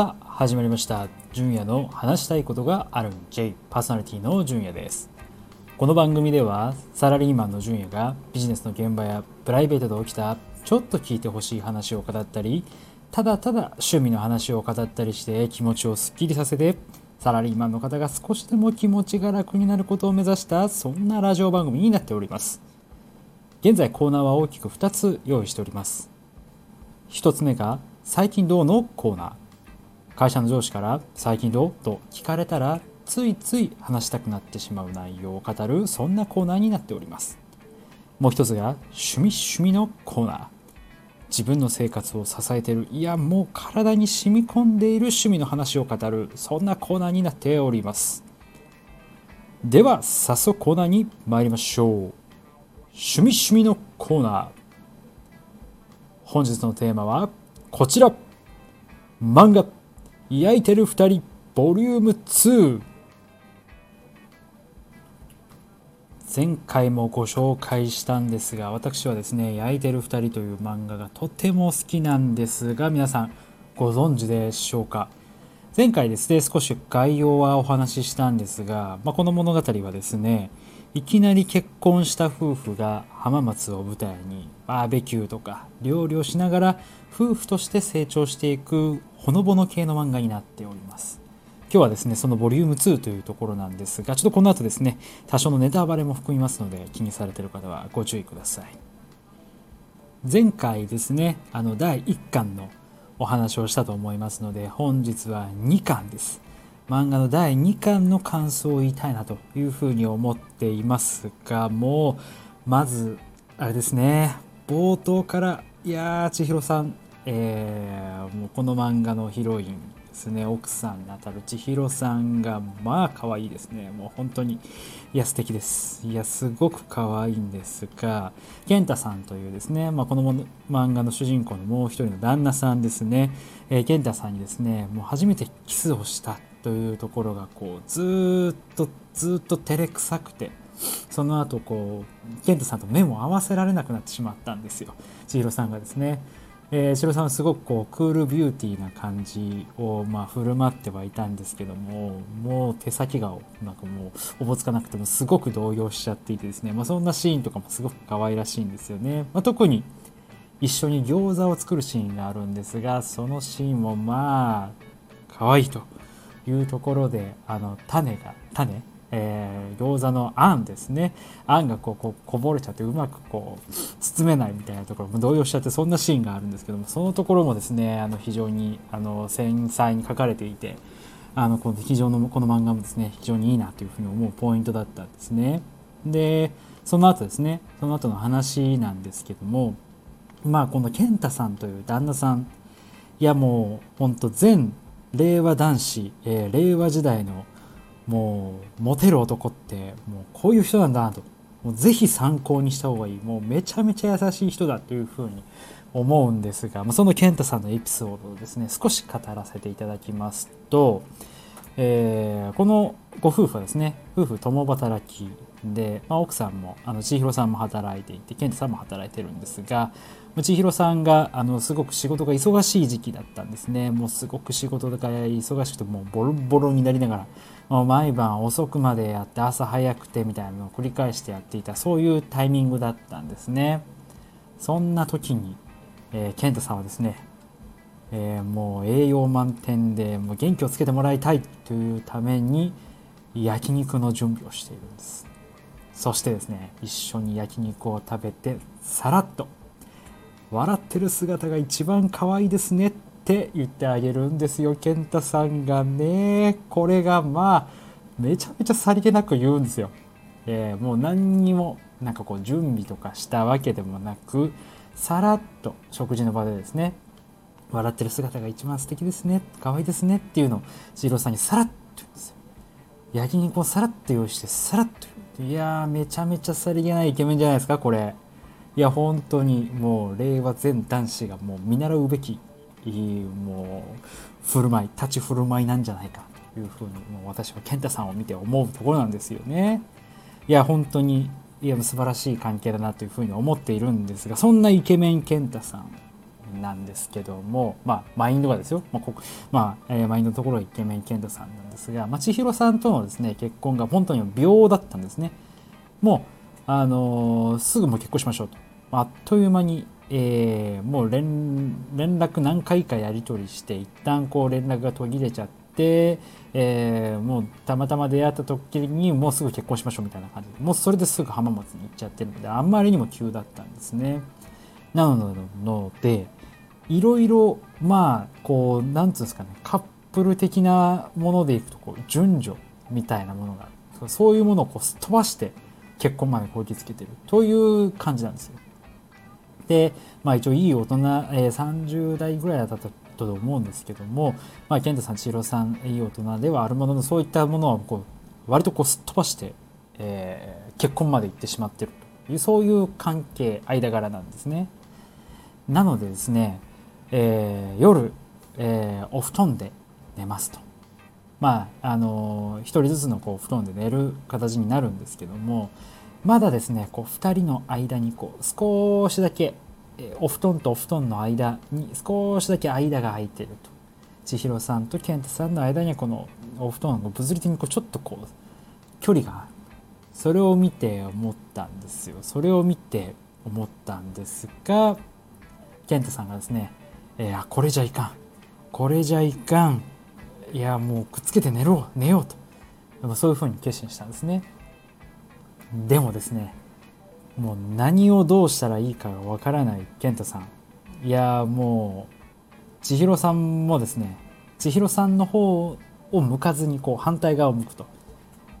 さあ始まりました。純也の話したいことがあるん。J パーソナリティの純也です。この番組ではサラリーマンの純也がビジネスの現場やプライベートで起きたちょっと聞いてほしい話を語ったりただただ趣味の話を語ったりして気持ちをすっきりさせてサラリーマンの方が少しでも気持ちが楽になることを目指したそんなラジオ番組になっております。現在コーナーは大きく2つ用意しております。1つ目が最近どうのコーナー。会社の上司から最近どう？と聞かれたらついつい話したくなってしまう内容を語るそんなコーナーになっております。もう一つが趣味趣味のコーナー。自分の生活を支えている。いやもう体に染み込んでいる趣味の話を語るそんなコーナーになっております。では早速コーナーに参りましょう。趣味趣味のコーナー。本日のテーマはこちら。漫画。焼いてる2人ボリューム2前回もご紹介したんですが私はですね焼いてる2人という漫画がとても好きなんですが皆さんご存知でしょうか？前回ですね少し概要はお話ししたんですが、まあ、この物語はですねいきなり結婚した夫婦が浜松を舞台にバーベキューとか料理をしながら夫婦として成長していくほのぼの系の漫画になっております。今日はですねそのボリューム2というところなんですがちょっとこの後ですね多少のネタバレも含みますので気にされている方はご注意ください。前回ですねあの第1巻のお話をしたと思いますので本日は2巻です。漫画の第2巻の感想を言いたいなというふうに思っていますがもうまずあれですね冒頭からいやー千尋さん、えー、もうこの漫画のヒロインですね奥さんにあたる千尋さんがまあ可愛いですね。もう本当にいや素敵です。いやすごく可愛いんですが健太さんというですね、まあ、この漫画の主人公のもう一人の旦那さんですね、えー、健太さんにですねもう初めてキスをしたというところがこうずっとずっと照れくさくてその後こう健太さんと目も合わせられなくなってしまったんですよ。千尋さんがですね。えー、白さんはすごくこうクールビューティーな感じをまあ振る舞ってはいたんですけどももう手先がなんかもうおぼつかなくてもすごく動揺しちゃっていてですね、まあ、そんなシーンとかもすごく可愛らしいんですよね、まあ、特に一緒に餃子を作るシーンがあるんですがそのシーンもまあ可愛いというところであの種が種えー、餃子のあんですねあんがこうこうこぼれちゃってうまくこう包めないみたいなところも動揺しちゃってそんなシーンがあるんですけどもそのところもですねあの非常にあの繊細に書かれていてあのこの非常のこの漫画もですね非常にいいなというふうに思うポイントだったんですね。でその後ですねその後の話なんですけどもまあこの健太さんという旦那さんいやもうほんと全令和男子、えー、令和時代のもうモテる男ってもうこういう人なんだなと。もうぜひ参考にした方がいい。もうめちゃめちゃ優しい人だというふうに思うんですが、まあ、その健太さんのエピソードをですね少し語らせていただきますと、えー、このご夫婦はですね夫婦共働きで、まあ、奥さんもあの千尋さんも働いていて健太さんも働いてるんですが千尋さんがあのすごく仕事が忙しい時期だったんですね。もうすごく仕事が忙しくてもうボロボロになりながらもう毎晩遅くまでやって朝早くてみたいなのを繰り返してやっていたそういうタイミングだったんですね。そんな時に、えー、健太さんはですね、えー、もう栄養満点でもう元気をつけてもらいたいというために焼肉の準備をしているんです。そしてですね一緒に焼肉を食べてさらっと笑ってる姿が一番可愛いですねって言ってあげるんですよ健太さんがね。これがまあめちゃめちゃさりげなく言うんですよ、えー、もう何にもなんかこう準備とかしたわけでもなくさらっと食事の場でですね笑ってる姿が一番素敵ですね可愛いですねっていうのを千尋さんにさらっと言うんですよ。焼肉をさらっと用意してさらっと言う。いやーめちゃめちゃさりげないイケメンじゃないですかこれいや本当にもう令和全男子がもう見習うべきもう振る舞い立ち振る舞いなんじゃないかというふうにもう私は健太さんを見て思うところなんですよね。いや本当にいや素晴らしい関係だなというふうに思っているんですがそんなイケメン健太さん、なんですけども、まあ、マインドがですよ、まあこまあえー、マインドのところはイケメン健太さんなんですが、まあ、千尋さんとのですね結婚が本当に秒だったんですね。もう、あのー、すぐもう結婚しましょうと。あっという間に、えー、もう連絡何回かやり取りして一旦こう連絡が途切れちゃって、えー、もうたまたま出会った時にもうすぐ結婚しましょうみたいな感じで。もうそれですぐ浜松に行っちゃってるのであんまりにも急だったんですね。なのでいろいろまあこうなんつうんですかねカップル的なものでいくとこう順序みたいなものがあるそういうものをこうすっ飛ばして結婚までこぎつけてるという感じなんですよ。で、まあ、一応いい大人、えー、30代ぐらいだったと思うんですけども、まあ、健太さん千尋さんいい大人ではあるもののそういったものはこう割とこうすっ飛ばして、えー、結婚まで行ってしまってるというそういう関係間柄なんですね。なのでですね、えー、夜、えー、お布団で寝ますと。まああのー、1人ずつのこう布団で寝る形になるんですけどもまだですねこう2人の間にこう少しだけ、えー、お布団とお布団の間に少しだけ間が空いてると。千尋さんと健太さんの間にはこのお布団が物理的にこうちょっとこう距離がある。それを見て思ったんですよ。それを見て思ったんですが健太さんがですね「いやこれじゃいかん。これじゃいかん。いやもうくっつけて寝ろ。寝ようと。そういうふうに決心したんですね。でもですねもう何をどうしたらいいかがわからない健太さん。いやもう千尋さんもですね千尋さんの方を向かずにこう反対側を向くと。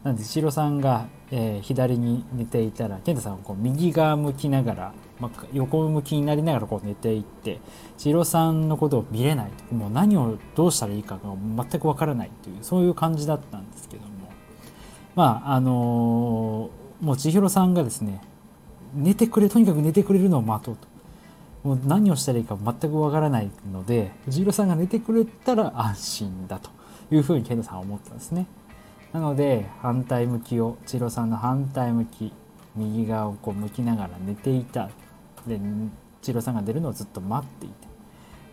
なんで千尋さんが、えー、左に寝ていたら健太さんはこう右側向きながら、まあ、横向きになりながらこう寝ていって千尋さんのことを見れないもう何をどうしたらいいかが全くわからないというそういう感じだったんですけども。まああのー、もう千尋さんがですね寝てくれとにかく寝てくれるのを待とうと。もう何をしたらいいか全くわからないので千尋さんが寝てくれたら安心だというふうに健太さんは思ったんですね。なので反対向きを千尋さんの反対向き右側をこう向きながら寝ていた。で千尋さんが出るのをずっと待っていて。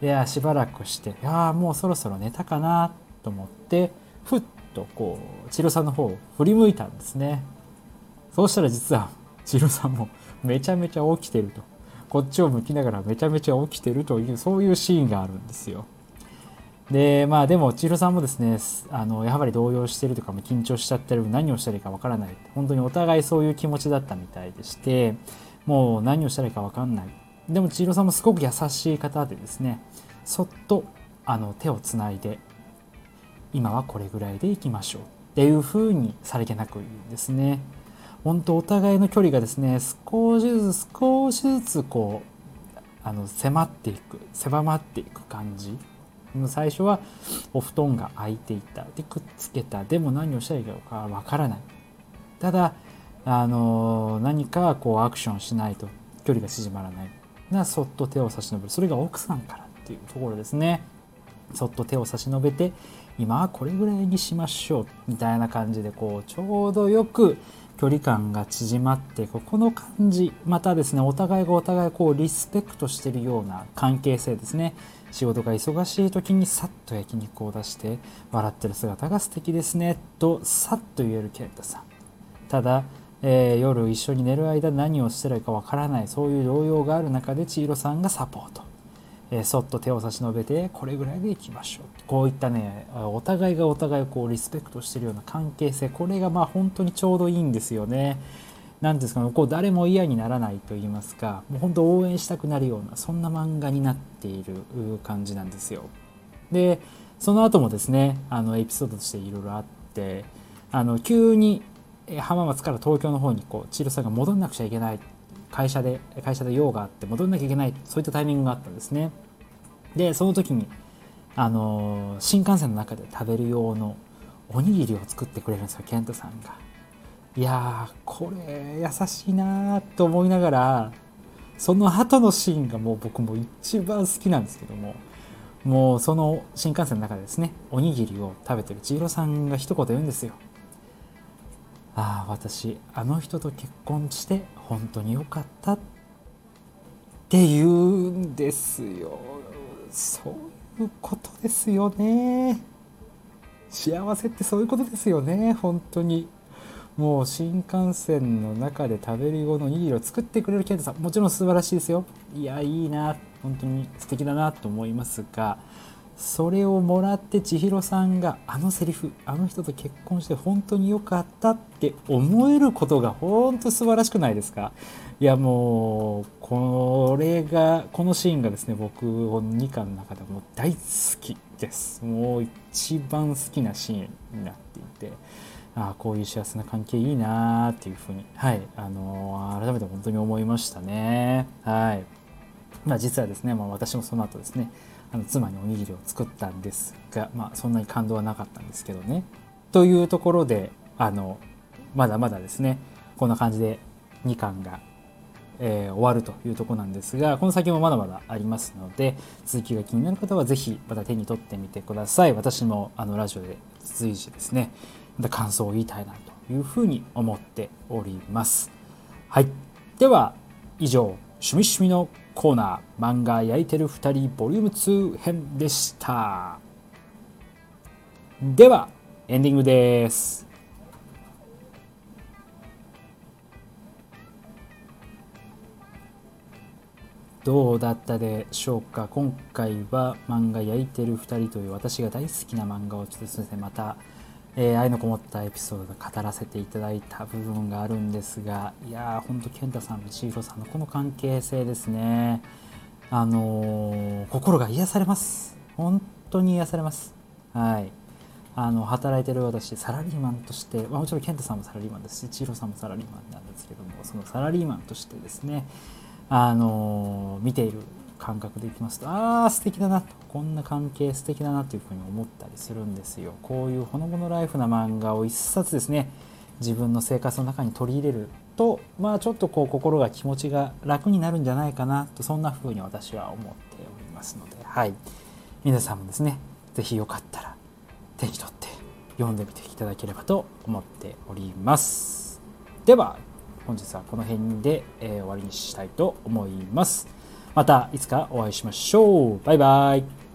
でしばらくして「いやもうそろそろ寝たかな」と思ってふっとこう千尋さんの方を振り向いたんですね。そうしたら実は千尋さんもめちゃめちゃ起きてると。こっちを向きながらめちゃめちゃ起きてるというそういうシーンがあるんですよ。でまあでも千尋さんもですねあのやはり動揺してるとかも緊張しちゃってる何をしたらいいかわからない本当にお互いそういう気持ちだったみたいでしてもう何をしたらいいかわかんない。でも千尋さんもすごく優しい方でですねそっとあの手をつないで今はこれぐらいでいきましょう。っていうふうにさりげなく言うんですね。本当お互いの距離がですね少しずつ少しずつこうあの迫っていく狭まっていく感じ。最初はお布団が空いていた。でくっつけた。でも何をしたらいいかわからない。ただあの何かこうアクションしないと距離が縮まらない。なそっと手を差し伸べる。それが奥さんからっていうところですね。そっと手を差し伸べて今はこれぐらいにしましょうみたいな感じでこうちょうどよく距離感が縮まってここの感じまたですねお互いがお互いこうリスペクトしてるような関係性ですね。仕事が忙しい時にさっと焼肉を出して笑ってる姿が素敵ですねとさっと言えるケントさん。ただ、えー、夜一緒に寝る間何をしてらいいかわからないそういう動揺がある中で千尋さんがサポート、えー、そっと手を差し伸べてこれぐらいでいきましょう。こういったねお互いがお互いをこうリスペクトしてるような関係性。これがまあ本当にちょうどいいんですよね。何ですかね。こう誰も嫌にならないと言いますか。もう本当応援したくなるようなそんな漫画になっている感じなんですよ。でその後もですねあのエピソードとしていろいろあってあの急に浜松から東京の方にこう千尋さんが戻んなくちゃいけない会社で会社で用があって戻んなきゃいけないそういったタイミングがあったんですね。でその時にあの新幹線の中で食べる用のおにぎりを作ってくれるんですよケントさんが。いやーこれ優しいなと思いながらその後のシーンがもう僕も一番好きなんですけどももうその新幹線の中でですねおにぎりを食べてる千尋さんが一言言うんですよ。ああ私あの人と結婚して本当によかったっていうんですよ。そういうことですよね。幸せってそういうことですよね。本当に。もう新幹線の中で食べる用のおにぎりを作ってくれるケントさんもちろん素晴らしいですよ。いやいいな。本当に素敵だなと思いますがそれをもらって千尋さんがあのセリフあの人と結婚して本当に良かったって思えることが本当素晴らしくないですか？いやもうこれがこのシーンがですね僕2巻の中でも大好きです。もう一番好きなシーンになっていて。ああこういう幸せな関係いいなーっていうふうに。はい。あの、改めて本当に思いましたね。はい。まあ実はですね、まあ、私もその後ですねあの妻におにぎりを作ったんですが、まあ、そんなに感動はなかったんですけどね。というところであのまだまだですねこんな感じで2巻が、えー、終わるというとこなんですがこの先もまだまだありますので続きが気になる方は是非また手に取ってみてください。私もあのラジオで随時ですねまた感想を言いたいなというふうに思っております。はい、では以上「趣味趣味のコーナー。漫画焼いてる2人ボリューム2編でした。ではエンディングです。どうだったでしょうか？今回は漫画焼いてる2人という私が大好きな漫画をちょっとですねまたえー、愛のこもったエピソードで語らせていただいた部分があるんですがいやーほんと健太さんと千尋さんのこの関係性ですね。あのー、心が癒されます。本当に癒されます。はい。あの働いてる私サラリーマンとして、まあ、もちろん健太さんもサラリーマンですし千尋さんもサラリーマンなんですけどもそのサラリーマンとしてですねあのー、見ている感覚でいきますとああ素敵だなと。こんな関係素敵だなというふうに思ったりするんですよ。こういうほのぼのライフな漫画を一冊ですね自分の生活の中に取り入れるとまあちょっとこう心が気持ちが楽になるんじゃないかなとそんなふうに私は思っておりますのではい。皆さんもですね是非よかったら手に取って読んでみていただければと思っております。では本日はこの辺で、えー、終わりにしたいと思います。またいつかお会いしましょう。バイバイ。